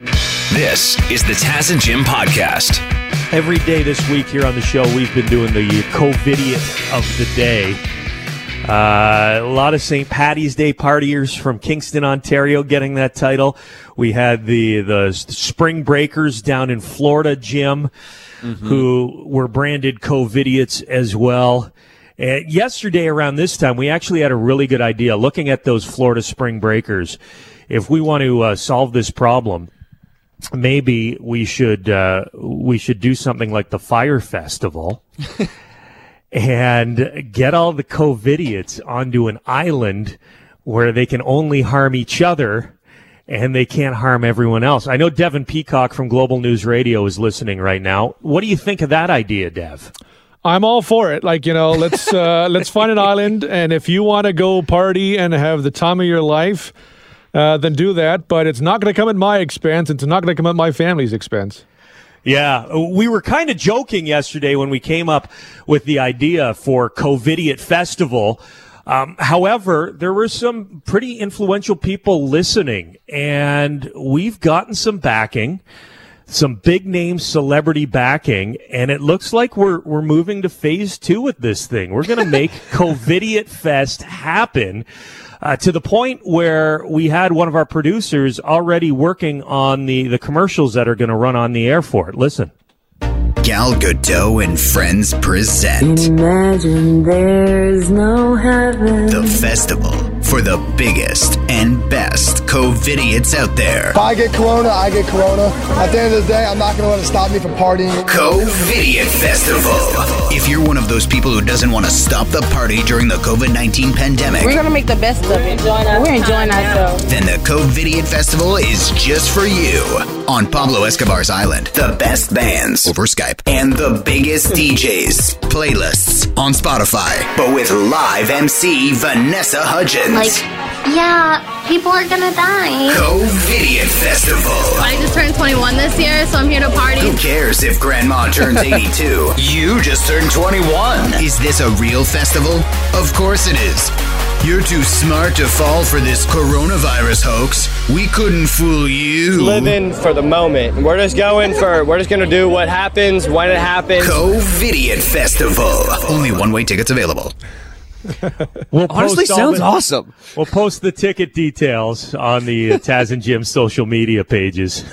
This is the Taz and Jim podcast. Every day this week here on the show, we've been doing the COVIDiot of the day. Uh, a lot of St. Patty's Day partiers from Kingston, Ontario, getting that title. We had the the spring breakers down in Florida, Jim, mm-hmm. who were branded COVIDiots as well. And yesterday around this time, we actually had a really good idea looking at those Florida spring breakers. If we want to uh, solve this problem, maybe we should uh, we should do something like the Fyre Festival. and get all the COVIDiots onto an island where they can only harm each other and they can't harm everyone else. I know Devin Peacock from Global News Radio is listening right now. What do you think of that idea, Dev? I'm all for it. Like you know, let's uh, let's find an island, and if you want to go party and have the time of your life, uh, then do that. But it's not going to come at my expense. It's not going to come at my family's expense. Yeah, we were kind of joking yesterday when we came up with the idea for COVIDiot Festival. Um, however, there were some pretty influential people listening, and we've gotten some backing, some big name celebrity backing, and it looks like we're we're moving to phase two with this thing. We're going to make COVIDiot Fest happen uh, to the point where we had one of our producers already working on the, the commercials that are going to run on the air for it. Listen. Gal Gadot and friends present Imagine there's no heaven. The festival for the biggest and best COVIDiots out there. If I get corona, I get corona. At the end of the day, I'm not going to let it stop me from partying. COVIDiot Festival. If you're one of those people who doesn't want to stop the party during the COVID 19 pandemic, we're going to make the best of it. We're enjoying ourselves. Then the COVIDiot Festival is just for you. On Pablo Escobar's Island, the best bands over Skype and the biggest DJs, playlists on Spotify, but with live MC Vanessa Hudgens. Like, yeah, people are gonna die. COVIDiot Festival. I just turned 21 this year, so I'm here to party. Who cares if grandma turns 82? you just turned 21. Is this a real festival? Of course it is. You're too smart to fall for this coronavirus hoax. We couldn't fool you. Living for the moment. We're just going for, we're just going to do what happens when it happens. COVIDiot Festival. Only one way tickets available. we'll Honestly, sounds the, awesome. We'll post the ticket details on the uh, Taz and Jim social media pages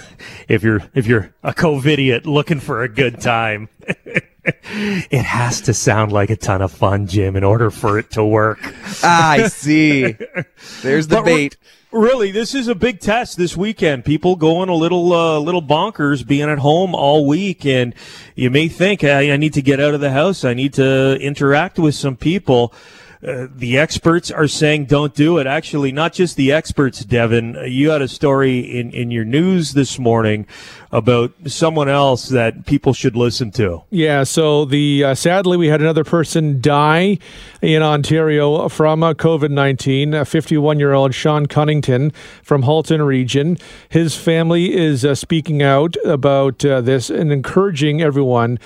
if you're if you're a COVIDiot looking for a good time. it has to sound like a ton of fun, Jim, in order for it to work. Ah, I see. There's the but bait. Really, this is a big test this weekend. People going a little, uh, little bonkers, being at home all week, and you may think, I, I need to get out of the house. I need to interact with some people. Uh, the experts are saying don't do it. Actually, not just the experts, Devin. You had a story in, in your news this morning about someone else that people should listen to. Yeah, so the uh, sadly we had another person die in Ontario from uh, COVID nineteen. A fifty-one-year-old Sean Cunnington from Halton Region. His family is uh, speaking out about uh, this and encouraging everyone,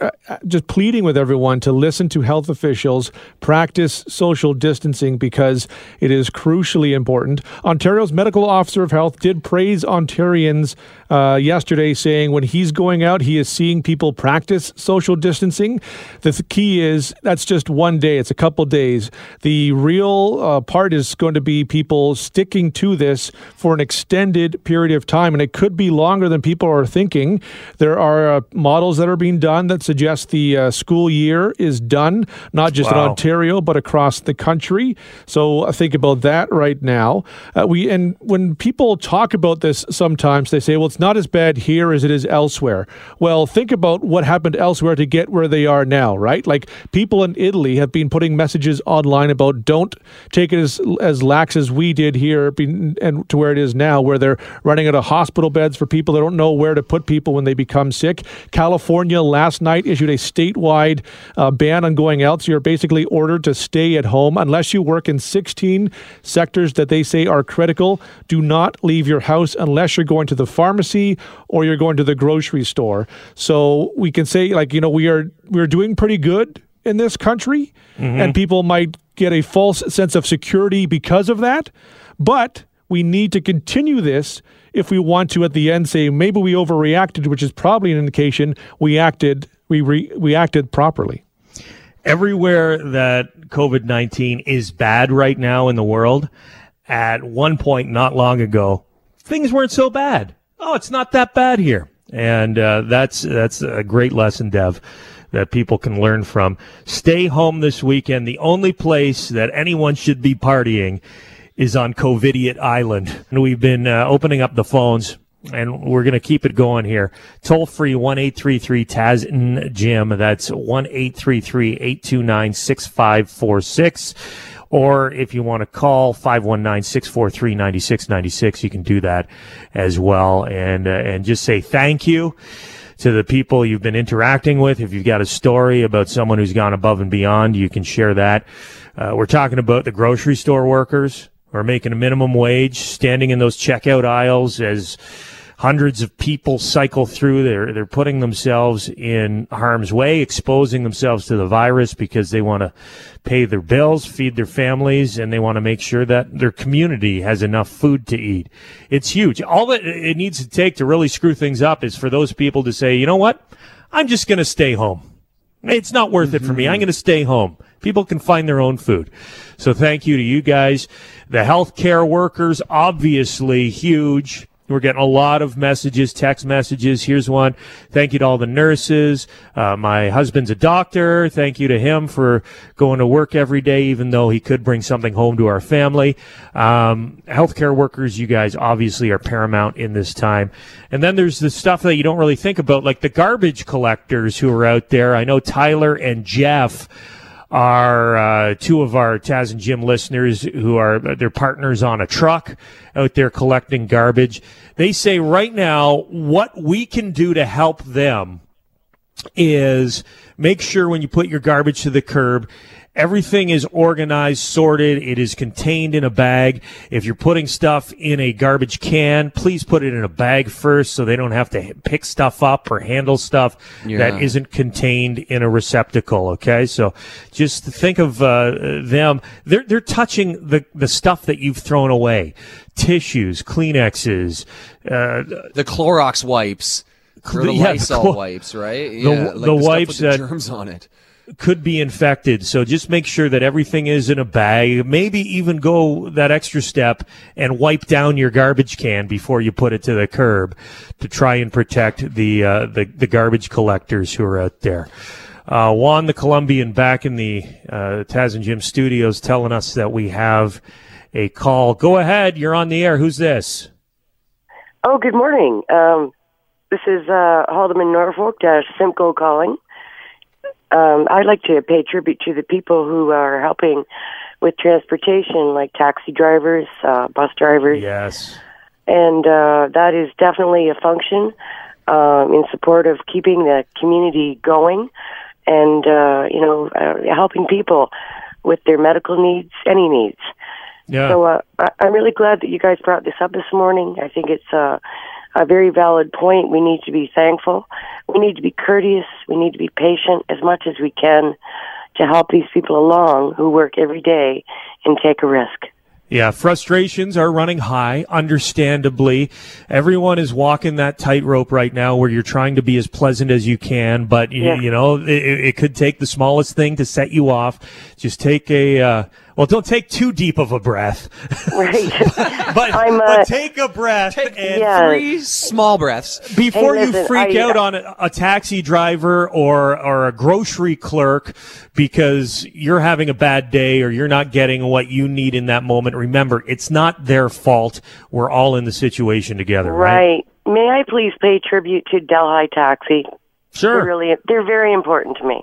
uh, just pleading with everyone to listen to health officials, practice social distancing because it is crucially important. Ontario's medical officer of health did praise Ontarians uh, yesterday saying when he's going out, he is seeing people practice social distancing. The th- key is that's just one day, it's a couple days. The real uh, part is going to be people sticking to this for an extended period of time, and it could be longer than people are thinking. There are uh, models that are being done that suggest the uh, school year is done, not just wow. in Ontario, but across the country. So uh, think about that right now. Uh, we and when people talk about this, sometimes they say, "Well, it's not as bad here as it is elsewhere. Well, think about what happened elsewhere to get where they are now, right? Like people in Italy have been putting messages online about don't take it as as lax as we did here and to where it is now, where they're running out of hospital beds for people that don't know where to put people when they become sick. California last night issued a statewide uh, ban on going out, so you're basically ordered to stay at home unless you work in 16 sectors that they say are critical. Do not leave your house unless you're going to the pharmacy pharmacy or you're going to the grocery store. So we can say like you know we are we're doing pretty good in this country mm-hmm. and people might get a false sense of security because of that, but we need to continue this if we want to at the end say maybe we overreacted, which is probably an indication we acted we re- we acted properly. Everywhere that COVID 19 is bad right now in the world, at one point not long ago, things weren't so bad. Oh, it's not that bad here. And uh, that's that's a great lesson, Dev, that people can learn from. Stay home this weekend. The only place that anyone should be partying is on Covidiot Island. And we've been uh, opening up the phones and we're going to keep it going here. Toll free one eight three three Taz and Jim. That's one eight three three eight two nine six five four six. Or if you want to call 519-643-9696, you can do that as well. And, uh, and just say thank you to the people you've been interacting with. If you've got a story about someone who's gone above and beyond, you can share that. Uh, we're talking about the grocery store workers who are making a minimum wage, standing in those checkout aisles as hundreds of people cycle through. They're they're putting themselves in harm's way, exposing themselves to the virus because they want to pay their bills, feed their families, and they want to make sure that their community has enough food to eat. It's huge. All that it needs to take to really screw things up is for those people to say, you know what, I'm just going to stay home. It's not worth mm-hmm. it for me. I'm going to stay home. People can find their own food. So thank you to you guys. The healthcare workers, obviously huge. We're getting a lot of messages, text messages. Here's one. Thank you to all the nurses. Uh, my husband's a doctor. Thank you to him for going to work every day, even though he could bring something home to our family. Um, healthcare workers, you guys obviously are paramount in this time. And then there's the stuff that you don't really think about, like the garbage collectors who are out there. I know Tyler and Jeff are uh, two of our Taz and Jim listeners who are their partners on a truck out there collecting garbage. They say right now what we can do to help them is make sure when you put your garbage to the curb Everything is organized, sorted. It is contained in a bag. If you're putting stuff in a garbage can, please put it in a bag first so they don't have to pick stuff up or handle stuff yeah. that isn't contained in a receptacle. Okay. So just think of uh, them. They're, they're touching the, the stuff that you've thrown away. Tissues, Kleenexes, uh, the Clorox wipes. Or the yeah, Lysol the, wipes, right? The, yeah, like the, the wipes that germs on it could be infected. So just make sure that everything is in a bag. Maybe even go that extra step and wipe down your garbage can before you put it to the curb to try and protect the uh, the, the, garbage collectors who are out there. Uh, Juan the Colombian back in the uh, Taz and Jim studios telling us that we have a call. Go ahead. You're on the air. Who's this? Oh, good morning. Um, this is uh, Haldimand Norfolk, uh, Simcoe calling um, I'd like to pay tribute to the people who are helping with transportation, like taxi drivers, uh, bus drivers. Yes. And uh, that is definitely a function um, in support of keeping the community going and, uh, you know, uh, helping people with their medical needs, any needs. Yeah. So uh, I- I'm really glad that you guys brought this up this morning. I think it's uh, a very valid point. We need to be thankful. We need to be courteous. We need to be patient as much as we can to help these people along who work every day and take a risk. Yeah, frustrations are running high, understandably. Everyone is walking that tightrope right now where you're trying to be as pleasant as you can, but you, yeah. you know, it, it, could take the smallest thing to set you off. Just take a, uh, well, don't take too deep of a breath. Right. but, uh, but, take a breath take, and yeah. three small breaths before hey, listen, you freak I, out on a, a, taxi driver or or a grocery clerk because you're having a bad day or you're not getting what you need in that moment. Remember, it's not their fault. We're all in the situation together, right? Right. May I please pay tribute to Delhi Taxi? Sure. They're really, they're very important to me.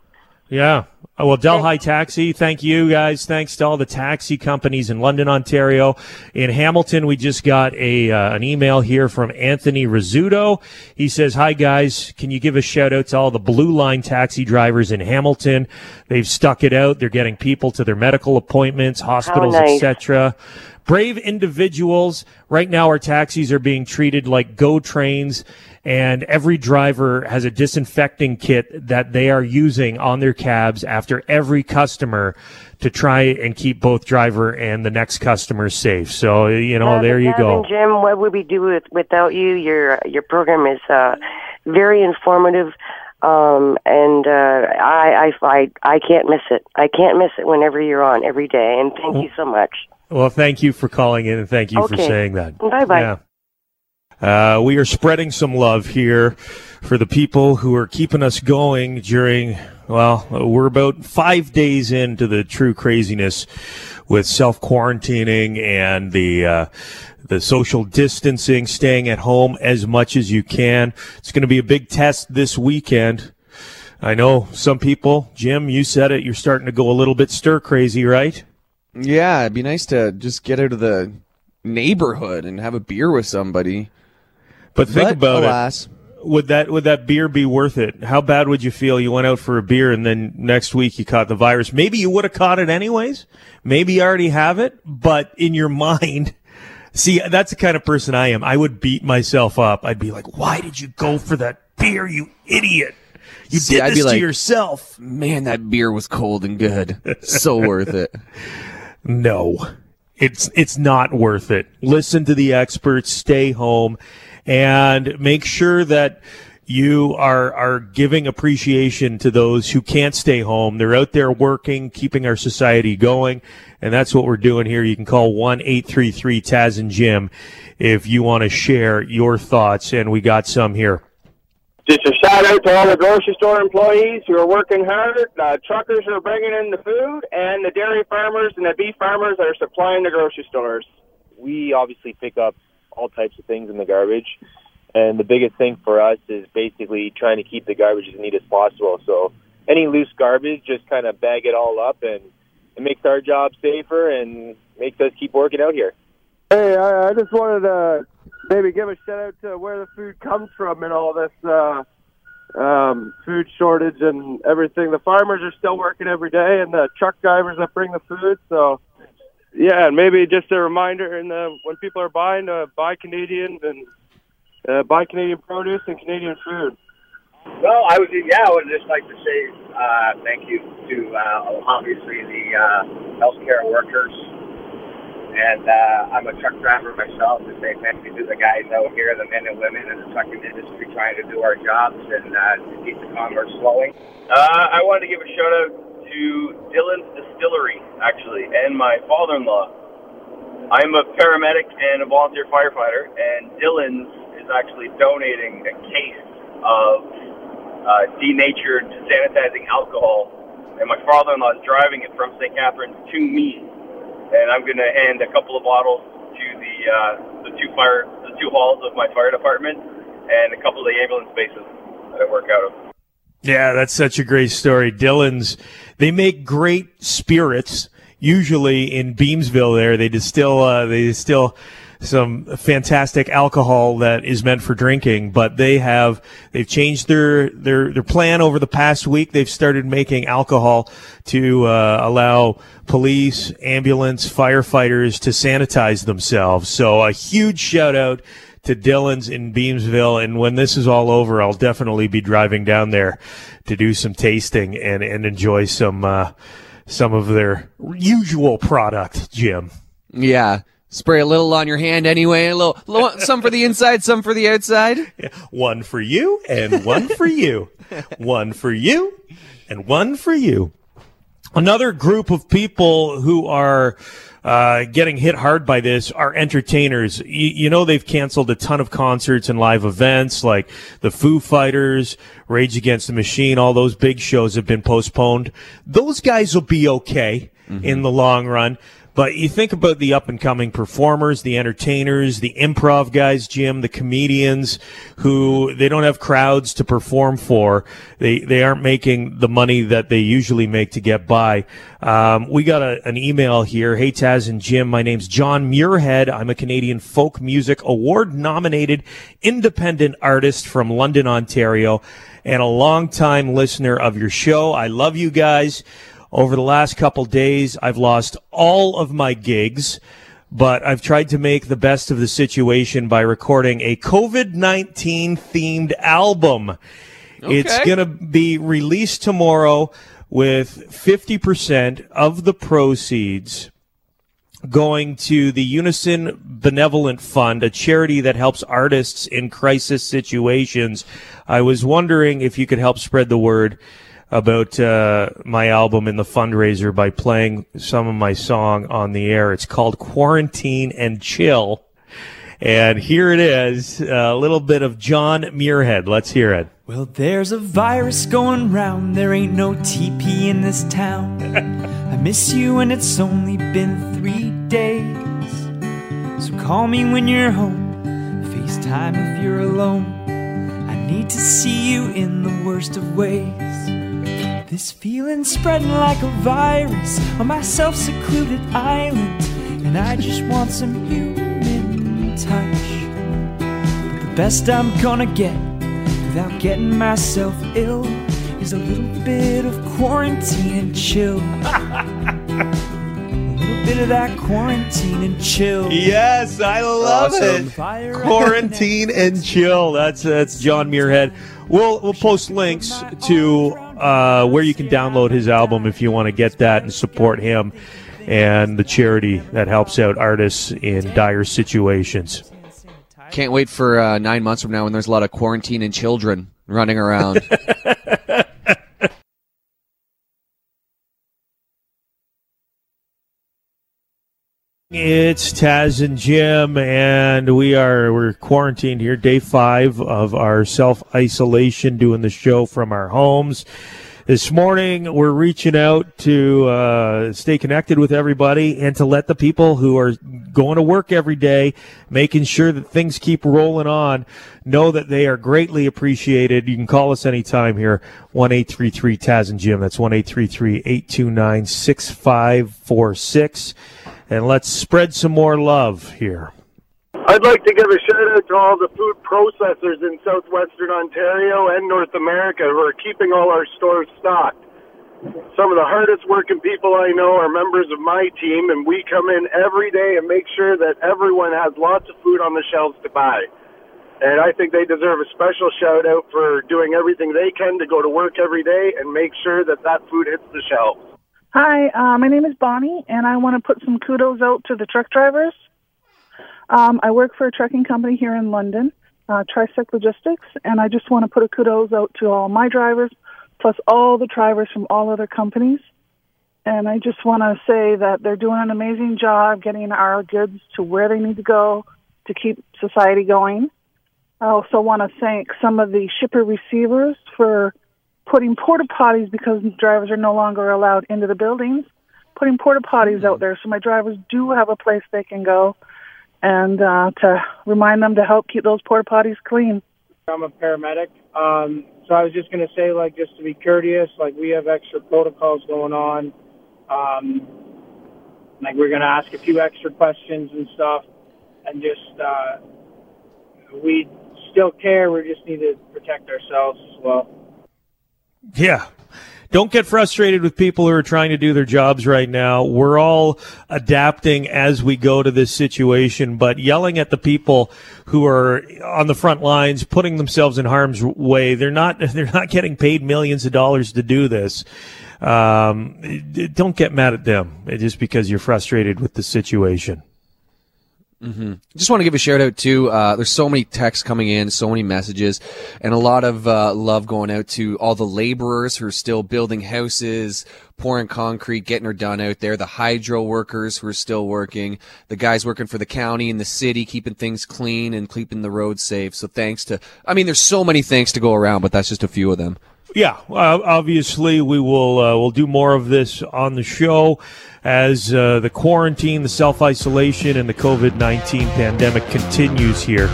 Yeah. Oh, well, Delhi Taxi, thank you guys. Thanks to all the taxi companies in London, Ontario. In Hamilton, we just got a uh, an email here from Anthony Rizzuto. He says, "Hi guys, can you give a shout out to all the Blue Line taxi drivers in Hamilton? They've stuck it out. They're getting people to their medical appointments, hospitals, nice. etc." brave individuals. Right now, our taxis are being treated like go trains, and every driver has a disinfecting kit that they are using on their cabs after every customer to try and keep both driver and the next customer safe. So, you know, Uh, there you go. Jim. What would we do with, without you? Your your program is uh, very informative, um, and uh, I, I I I can't miss it. I can't miss it whenever you're on every day. And thank you so much. Well, thank you for calling in and thank you for saying that. Bye-bye. Yeah. Uh, we are spreading some love here for the people who are keeping us going during, well, we're about five days into the true craziness with self quarantining and the, uh, the social distancing, staying at home as much as you can. It's going to be a big test this weekend. I know some people, Jim, you said it, you're starting to go a little bit stir crazy, right? Yeah, it'd be nice to just get out of the neighborhood and have a beer with somebody. But think But, about alas. it. Would that would that beer be worth it? How bad would you feel? You went out for a beer and then next week you caught the virus. Maybe you would have caught it anyways. Maybe you already have it, but in your mind, see, that's the kind of person I am. I would beat myself up. I'd be like, "Why did you go for that beer, you idiot? You See, did I'd this to like, yourself." Man, that beer was cold and good. So worth it. No, it's it's not worth it. Listen to the experts. Stay home, and make sure that you are are giving appreciation to those who can't stay home. They're out there working, keeping our society going, and that's what we're doing here. You can call one eight three three Taz and Jim if you want to share your thoughts, and we got some here. Just a shout out to all the grocery store employees who are working hard, uh, truckers who are bringing in the food, and the dairy farmers and the beef farmers that are supplying the grocery stores. we obviously pick up all types of things in the garbage. And the biggest thing for us is basically trying to keep the garbage as neat as possible. So any loose garbage, just kind of bag it all up, and it makes our job safer and makes us keep working out here. Hey, I, I just wanted to maybe give a shout out to where the food comes from and all this uh, um, food shortage and everything. The farmers are still working every day, and the truck drivers that bring the food. So, yeah, and maybe just a reminder, and uh, when people are buying, uh, buy Canadian and uh, buy Canadian produce and Canadian food. Well, I would yeah, I would just like to say uh, thank you to uh, obviously the uh, healthcare workers, and uh, I'm a truck driver myself. Say thank you to the guys out here, the men and women in the trucking industry, trying to do our jobs and uh, to keep the commerce flowing. Uh, I wanted to give a shout out to Dillon's Distillery, actually, and my father-in-law. I'm a paramedic and a volunteer firefighter, and Dillon's is actually donating a case of uh, denatured sanitizing alcohol, and my father-in-law is driving it from St. Catharines to me, and I'm going to hand a couple of bottles to the uh, the two fire the two halls of my fire department and a couple of the ambulance bases that I work out of. Yeah, that's such a great story. Dillon's, they make great spirits. Usually in Beamsville, there they distill, uh, they distill some fantastic alcohol that is meant for drinking. But they have, they've changed their their their plan over the past week. They've started making alcohol to uh, allow police, ambulance, firefighters to sanitize themselves. So a huge shout out to Dillon's in Beamsville. And when this is all over, I'll definitely be driving down there to do some tasting and, and enjoy some, uh, some of their usual product, Jim. Yeah. Spray a little on your hand anyway. A little, little some for the inside, some for the outside. One for you and one for you. One for you and one for you. Another group of people who are uh, getting hit hard by this are entertainers. You, you know, they've canceled a ton of concerts and live events like the Foo Fighters, Rage Against the Machine, all those big shows have been postponed. Those guys will be okay in the long run. But you think about the up and coming performers, the entertainers, the improv guys, Jim, the comedians who they don't have crowds to perform for. They, they aren't making the money that they usually make to get by. Um, we got a, an email here. Hey, Taz and Jim. My name's John Muirhead. I'm a Canadian folk music award nominated independent artist from London, Ontario, and a longtime listener of your show. I love you guys. Over the last couple days, I've lost all of my gigs. but I've tried to make the best of the situation by recording a COVID 19 themed album. It's going to be released tomorrow with 50% of the proceeds going to the Unison Benevolent Fund, a charity that helps artists in crisis situations. I was wondering if you could help spread the word about uh, my album in the fundraiser by playing some of my song on the air. It's called Quarantine and Chill. And here it is, a little bit of John Muirhead. Let's hear it. Well, there's a virus going round. There ain't no TP in this town. I miss you, and it's only been three days. So call me when you're home. FaceTime if you're alone. I need to see you in the worst of ways. This feeling spreading like a virus on my self secluded island. And I just want some human touch. But the best I'm gonna get without getting myself ill is a little bit of quarantine and chill. a little bit of that quarantine and chill. Yes, I love Awesome. it. Quarantine and chill. That's that's John Muirhead. We'll we'll post links to uh, where you can download his album if you want to get that and support him and the charity that helps out artists in dire situations. Can't wait for uh, nine months from now when there's a lot of quarantine and children running around. It's Taz and Jim, and we are we're quarantined here, day five of our self isolation, doing the show from our homes. This morning, we're reaching out to uh, stay connected with everybody and to let the people who are going to work every day, making sure that things keep rolling on, know that they are greatly appreciated. You can call us anytime here, one eight three three Taz and Jim. That's one eight three three eight two nine six five four six and let's spread some more love here. I'd like to give a shout out to all the food processors in southwestern Ontario and North America who are keeping all our stores stocked. Some of the hardest working people I know are members of my team, and we come in every day and make sure that everyone has lots of food on the shelves to buy. And I think they deserve a special shout out for doing everything they can to go to work every day and make sure that that food hits the shelves. Hi, uh, my name is Bonnie, and I want to put some kudos out to the truck drivers. Um, I work for a trucking company here in London, uh, Trisec Logistics, and I just want to put a kudos out to all my drivers, plus all the drivers from all other companies. And I just want to say that they're doing an amazing job getting our goods to where they need to go to keep society going. I also want to thank some of the shipper receivers for putting porta potties because drivers are no longer allowed into the buildings, putting porta potties out there so my drivers do have a place they can go and uh, to remind them to help keep those porta potties clean. I'm a paramedic. Um, so I was just going to say, like, just to be courteous, like, we have extra protocols going on. Um, like, we're going to ask a few extra questions and stuff. And just, uh, we still care. We just need to protect ourselves as well. Yeah. Don't get frustrated with people who are trying to do their jobs right now. We're all adapting as we go to this situation, but yelling at the people who are on the front lines, putting themselves in harm's way, they're not, they're not getting paid millions of dollars to do this. Um, don't get mad at them just because you're frustrated with the situation. Hmm Just want to give a shout out too. Uh, there's so many texts coming in, so many messages, and a lot of uh, love going out to all the laborers who are still building houses, pouring concrete, getting her done out there. The hydro workers who are still working, the guys working for the county and the city, keeping things clean and keeping the roads safe. So thanks to, I mean, there's so many thanks to go around, but that's just a few of them. Yeah, uh, obviously we will uh, we'll do more of this on the show as uh, the quarantine, the self isolation, and the COVID nineteen pandemic continues here.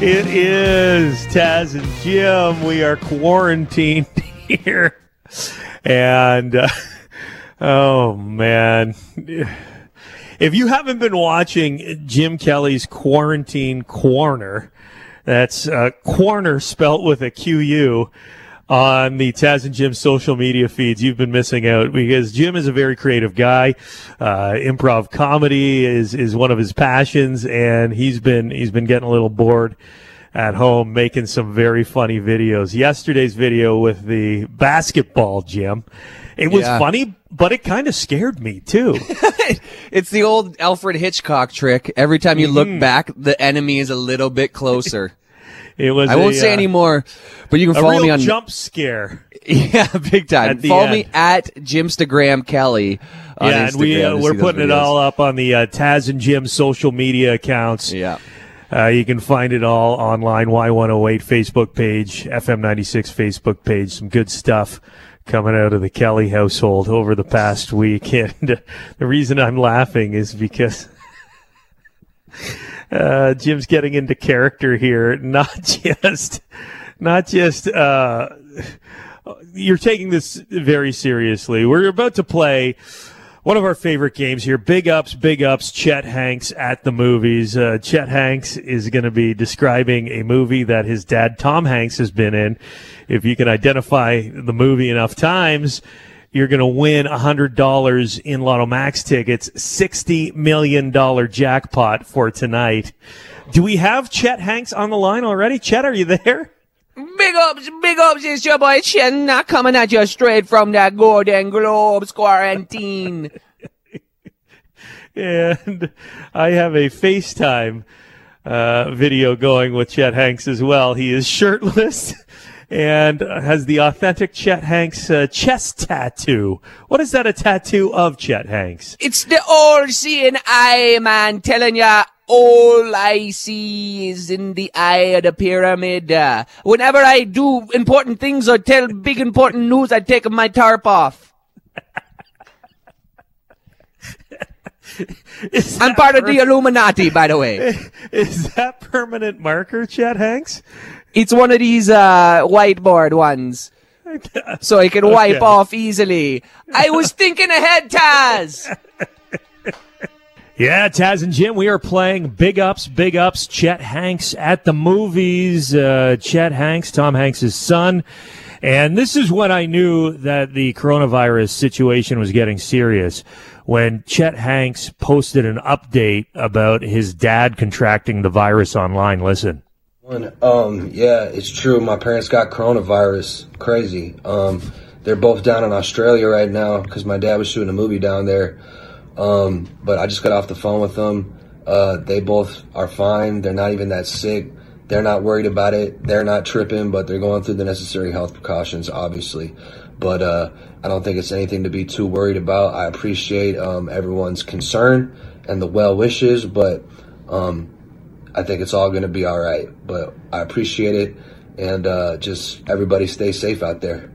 it is Taz and Jim. We are quarantined here, and uh, oh man. If you haven't been watching Jim Kelly's Quarantine Corner, that's uh, corner spelt with a Q U. on the Taz and Jim social media feeds, you've been missing out because Jim is a very creative guy. Uh, improv comedy is is one of his passions, and he's been he's been getting a little bored at home making some very funny videos. Yesterday's video with the basketball, Jim, it was Yeah. funny, but it kind of scared me too. It's the old Alfred Hitchcock trick. Every time you Mhm. look back, the enemy is a little bit closer. It was. I won't say uh, anymore, but you can a follow me on jump scare. Yeah, big time. Follow me end. at Jimstagram Kelly. Yeah, and we uh, we're putting it all up on the uh, Taz and Jim social media accounts. Yeah. Uh, you can find it all online. Y108 Facebook page, FM96 Facebook page. Some good stuff coming out of the Kelly household over the past week. And uh, the reason I'm laughing is because uh, Jim's getting into character here. Not just, not just. Uh, you're taking this very seriously. We're about to play one of our favorite games here. Big ups, big ups. Chet Hanks at the movies. Uh, Chet Hanks is going to be describing a movie that his dad Tom Hanks has been in. If you can identify the movie enough times, you're going to win $100 in Lotto Max tickets, $60 million jackpot for tonight. Do we have Chet Hanks on the line already? Chet, are you there? Big ups, big ups, it's your boy Chen, not coming at you straight from that Golden Globes quarantine. and I have a FaceTime uh, video going with Chet Hanks as well. He is shirtless and has the authentic Chet Hanks uh, chest tattoo. What is that a tattoo of Chet Hanks? It's the all seeing eye, man, telling ya all I see is in the eye of the pyramid. Uh, whenever I do important things or tell big important news, I take my tarp off. I'm part of the Illuminati, by the way. Is that permanent marker, Chet Hanks? It's one of these uh, whiteboard ones. So I can wipe Okay. off easily. I was thinking ahead, Taz. Yeah, Taz and Jim, we are playing Big Ups, Big Ups, Chet Hanks at the movies. Uh, Chet Hanks, Tom Hanks' son. And this is when I knew that the coronavirus situation was getting serious. When Chet Hanks posted an update about his dad contracting the virus online. Listen. Um, yeah, it's true. My parents got coronavirus. Crazy. Um, they're both down in Australia right now because my dad was shooting a movie down there. Um, but I just got off the phone with them. Uh, they both are fine. They're not even that sick. They're not worried about it. They're not tripping, but they're going through the necessary health precautions, obviously. But uh, I don't think it's anything to be too worried about. I appreciate um, everyone's concern and the well wishes, but um, I think it's all going to be all right. But I appreciate it, and uh, just everybody stay safe out there.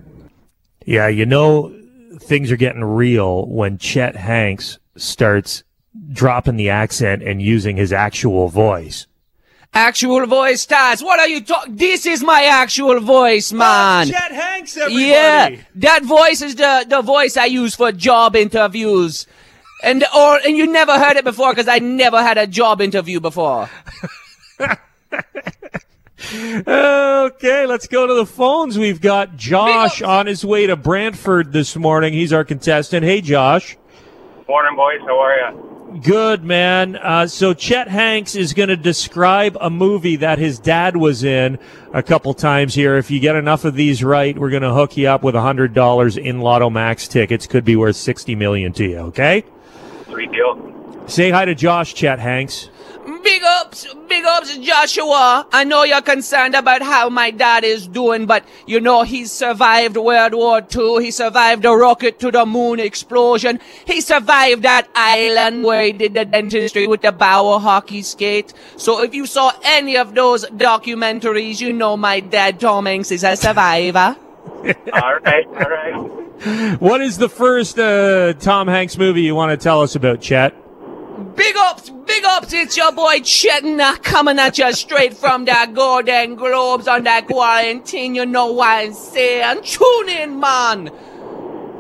Yeah, you know, things are getting real when Chet Hanks starts dropping the accent and using his actual voice. Actual voice, Taz. What are you talking? This is my actual voice, man. Chet Hanks, everybody. Yeah, that voice is the the voice I use for job interviews. And or and you never heard it before because I never had a job interview before. Okay, let's go to the phones. We've got Josh on his way to Brantford this morning. He's our contestant. Hey, Josh. Morning, boys. How are you? Good, man. Uh, so Chet Hanks is going to describe a movie that his dad was in a couple times here. If you get enough of these right, we're going to hook you up with a $100 in Lotto Max tickets. Could be worth 60 million to you, okay? Sweet deal. Say hi to Josh, Chet Hanks. Big ups, big ups, Joshua. I know you're concerned about how my dad is doing, but you know he survived World War II. He survived the rocket to the moon explosion. He survived that island where he did the dentistry with the Bauer hockey skate. So if you saw any of those documentaries, you know my dad Tom Hanks is a survivor. all right, all right. What is the first uh, Tom Hanks movie you want to tell us about, Chet? Big ups, big ups, it's your boy Chetna coming at you straight from the Golden Globes on that quarantine. You know what I'm saying? Tune in, man.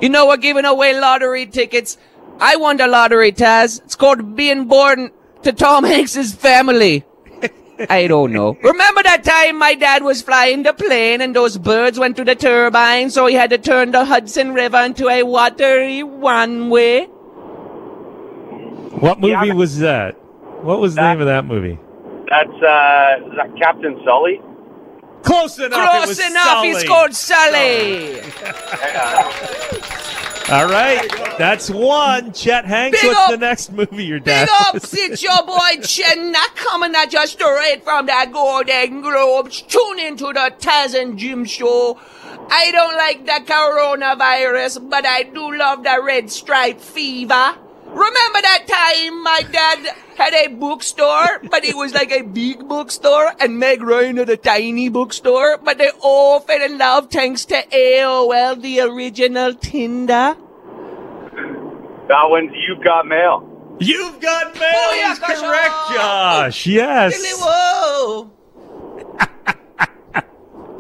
You know we're giving away lottery tickets. I won the lottery, Taz. It's called being born to Tom Hanks's family. I don't know. Remember that time my dad was flying the plane and those birds went to the turbine, so he had to turn the Hudson River into a watery one-way? What movie was that? What was the name of that movie? That's uh, is that Captain Sully? Close enough. Close it was enough. Sully. He's called Sully. All right, that's one. Chet Hanks. Big What's up- the next movie your dad? Big ups, it's your boy Chenna coming at you straight from the Golden Globes. Tune into the Taz and Jim show. I don't like the coronavirus, but I do love the red stripe fever. Remember that time my dad had a bookstore, but it was like a big bookstore, and Meg Ryan had a tiny bookstore, but they all fell in love thanks to AOL, the original Tinder. That one's You've Got Mail. You've got mail. Oh, yeah, He's gosh, correct, oh. Josh. Yes. Whoa.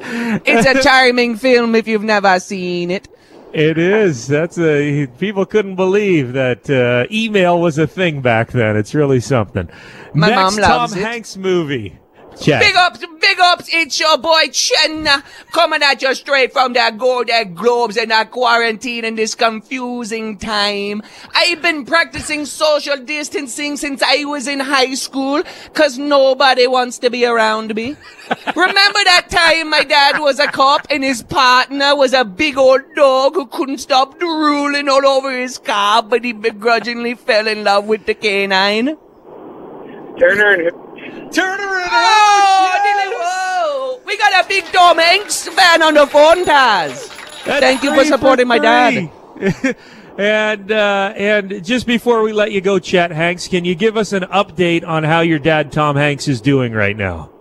it's a charming film if you've never seen it. It is. That's a people couldn't believe that uh, email was a thing back then. It's really something. My Next mom loves Tom. Hanks movie. Chet. Big ups, big ups, it's your boy Chenna coming at you straight from the Golden Globes and the quarantine in this confusing time. I've been practicing social distancing since I was in high school cause nobody wants to be around me. Remember that time my dad was a cop and his partner was a big old dog who couldn't stop drooling all over his car but he begrudgingly fell in love with the canine? Turner and Turner and Oh, Dilly, whoa! We got a big Tom Hanks fan on the phone, Taz. Thank you for three supporting my dad. and uh, and just before we let you go, Chet Hanks, can you give us an update on how your dad Tom Hanks is doing right now?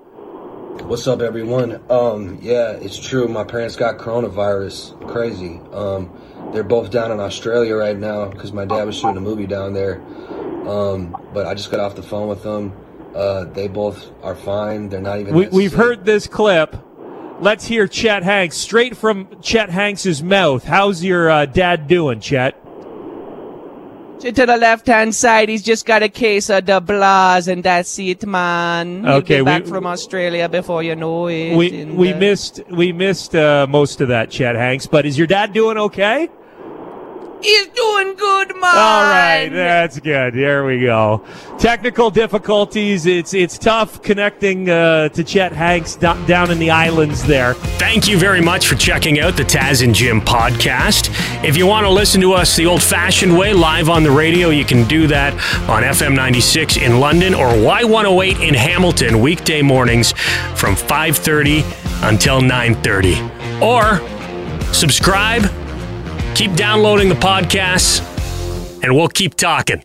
What's up, everyone? Um, yeah, it's true. My parents got coronavirus. Crazy. Um, they're both down in Australia right now because my dad was shooting a movie down there. Um, but I just got off the phone with them. Uh, they both are fine. They're not even. We, we've sick. heard this clip. Let's hear Chet Hanks straight from Chet Hanks's mouth. How's your uh, dad doing, Chet? To the left hand side, he's just got a case of the blahs, and that's it, man. He'll Okay, be back we- from Australia before you know it. We we uh, missed we missed uh, most of that, Chet Hanks. But is your dad doing okay? He's doing good, man. All right, that's good. There we go. Technical difficulties. It's it's tough connecting uh, to Chet Hanks do- down in the islands there. Thank you very much for checking out the Taz and Jim podcast. If you want to listen to us the old fashioned way, live on the radio, you can do that on FM 96 in London or Y108 in Hamilton, weekday mornings from 5.30 until 9.30. Or subscribe, keep downloading the podcasts, and we'll keep talking.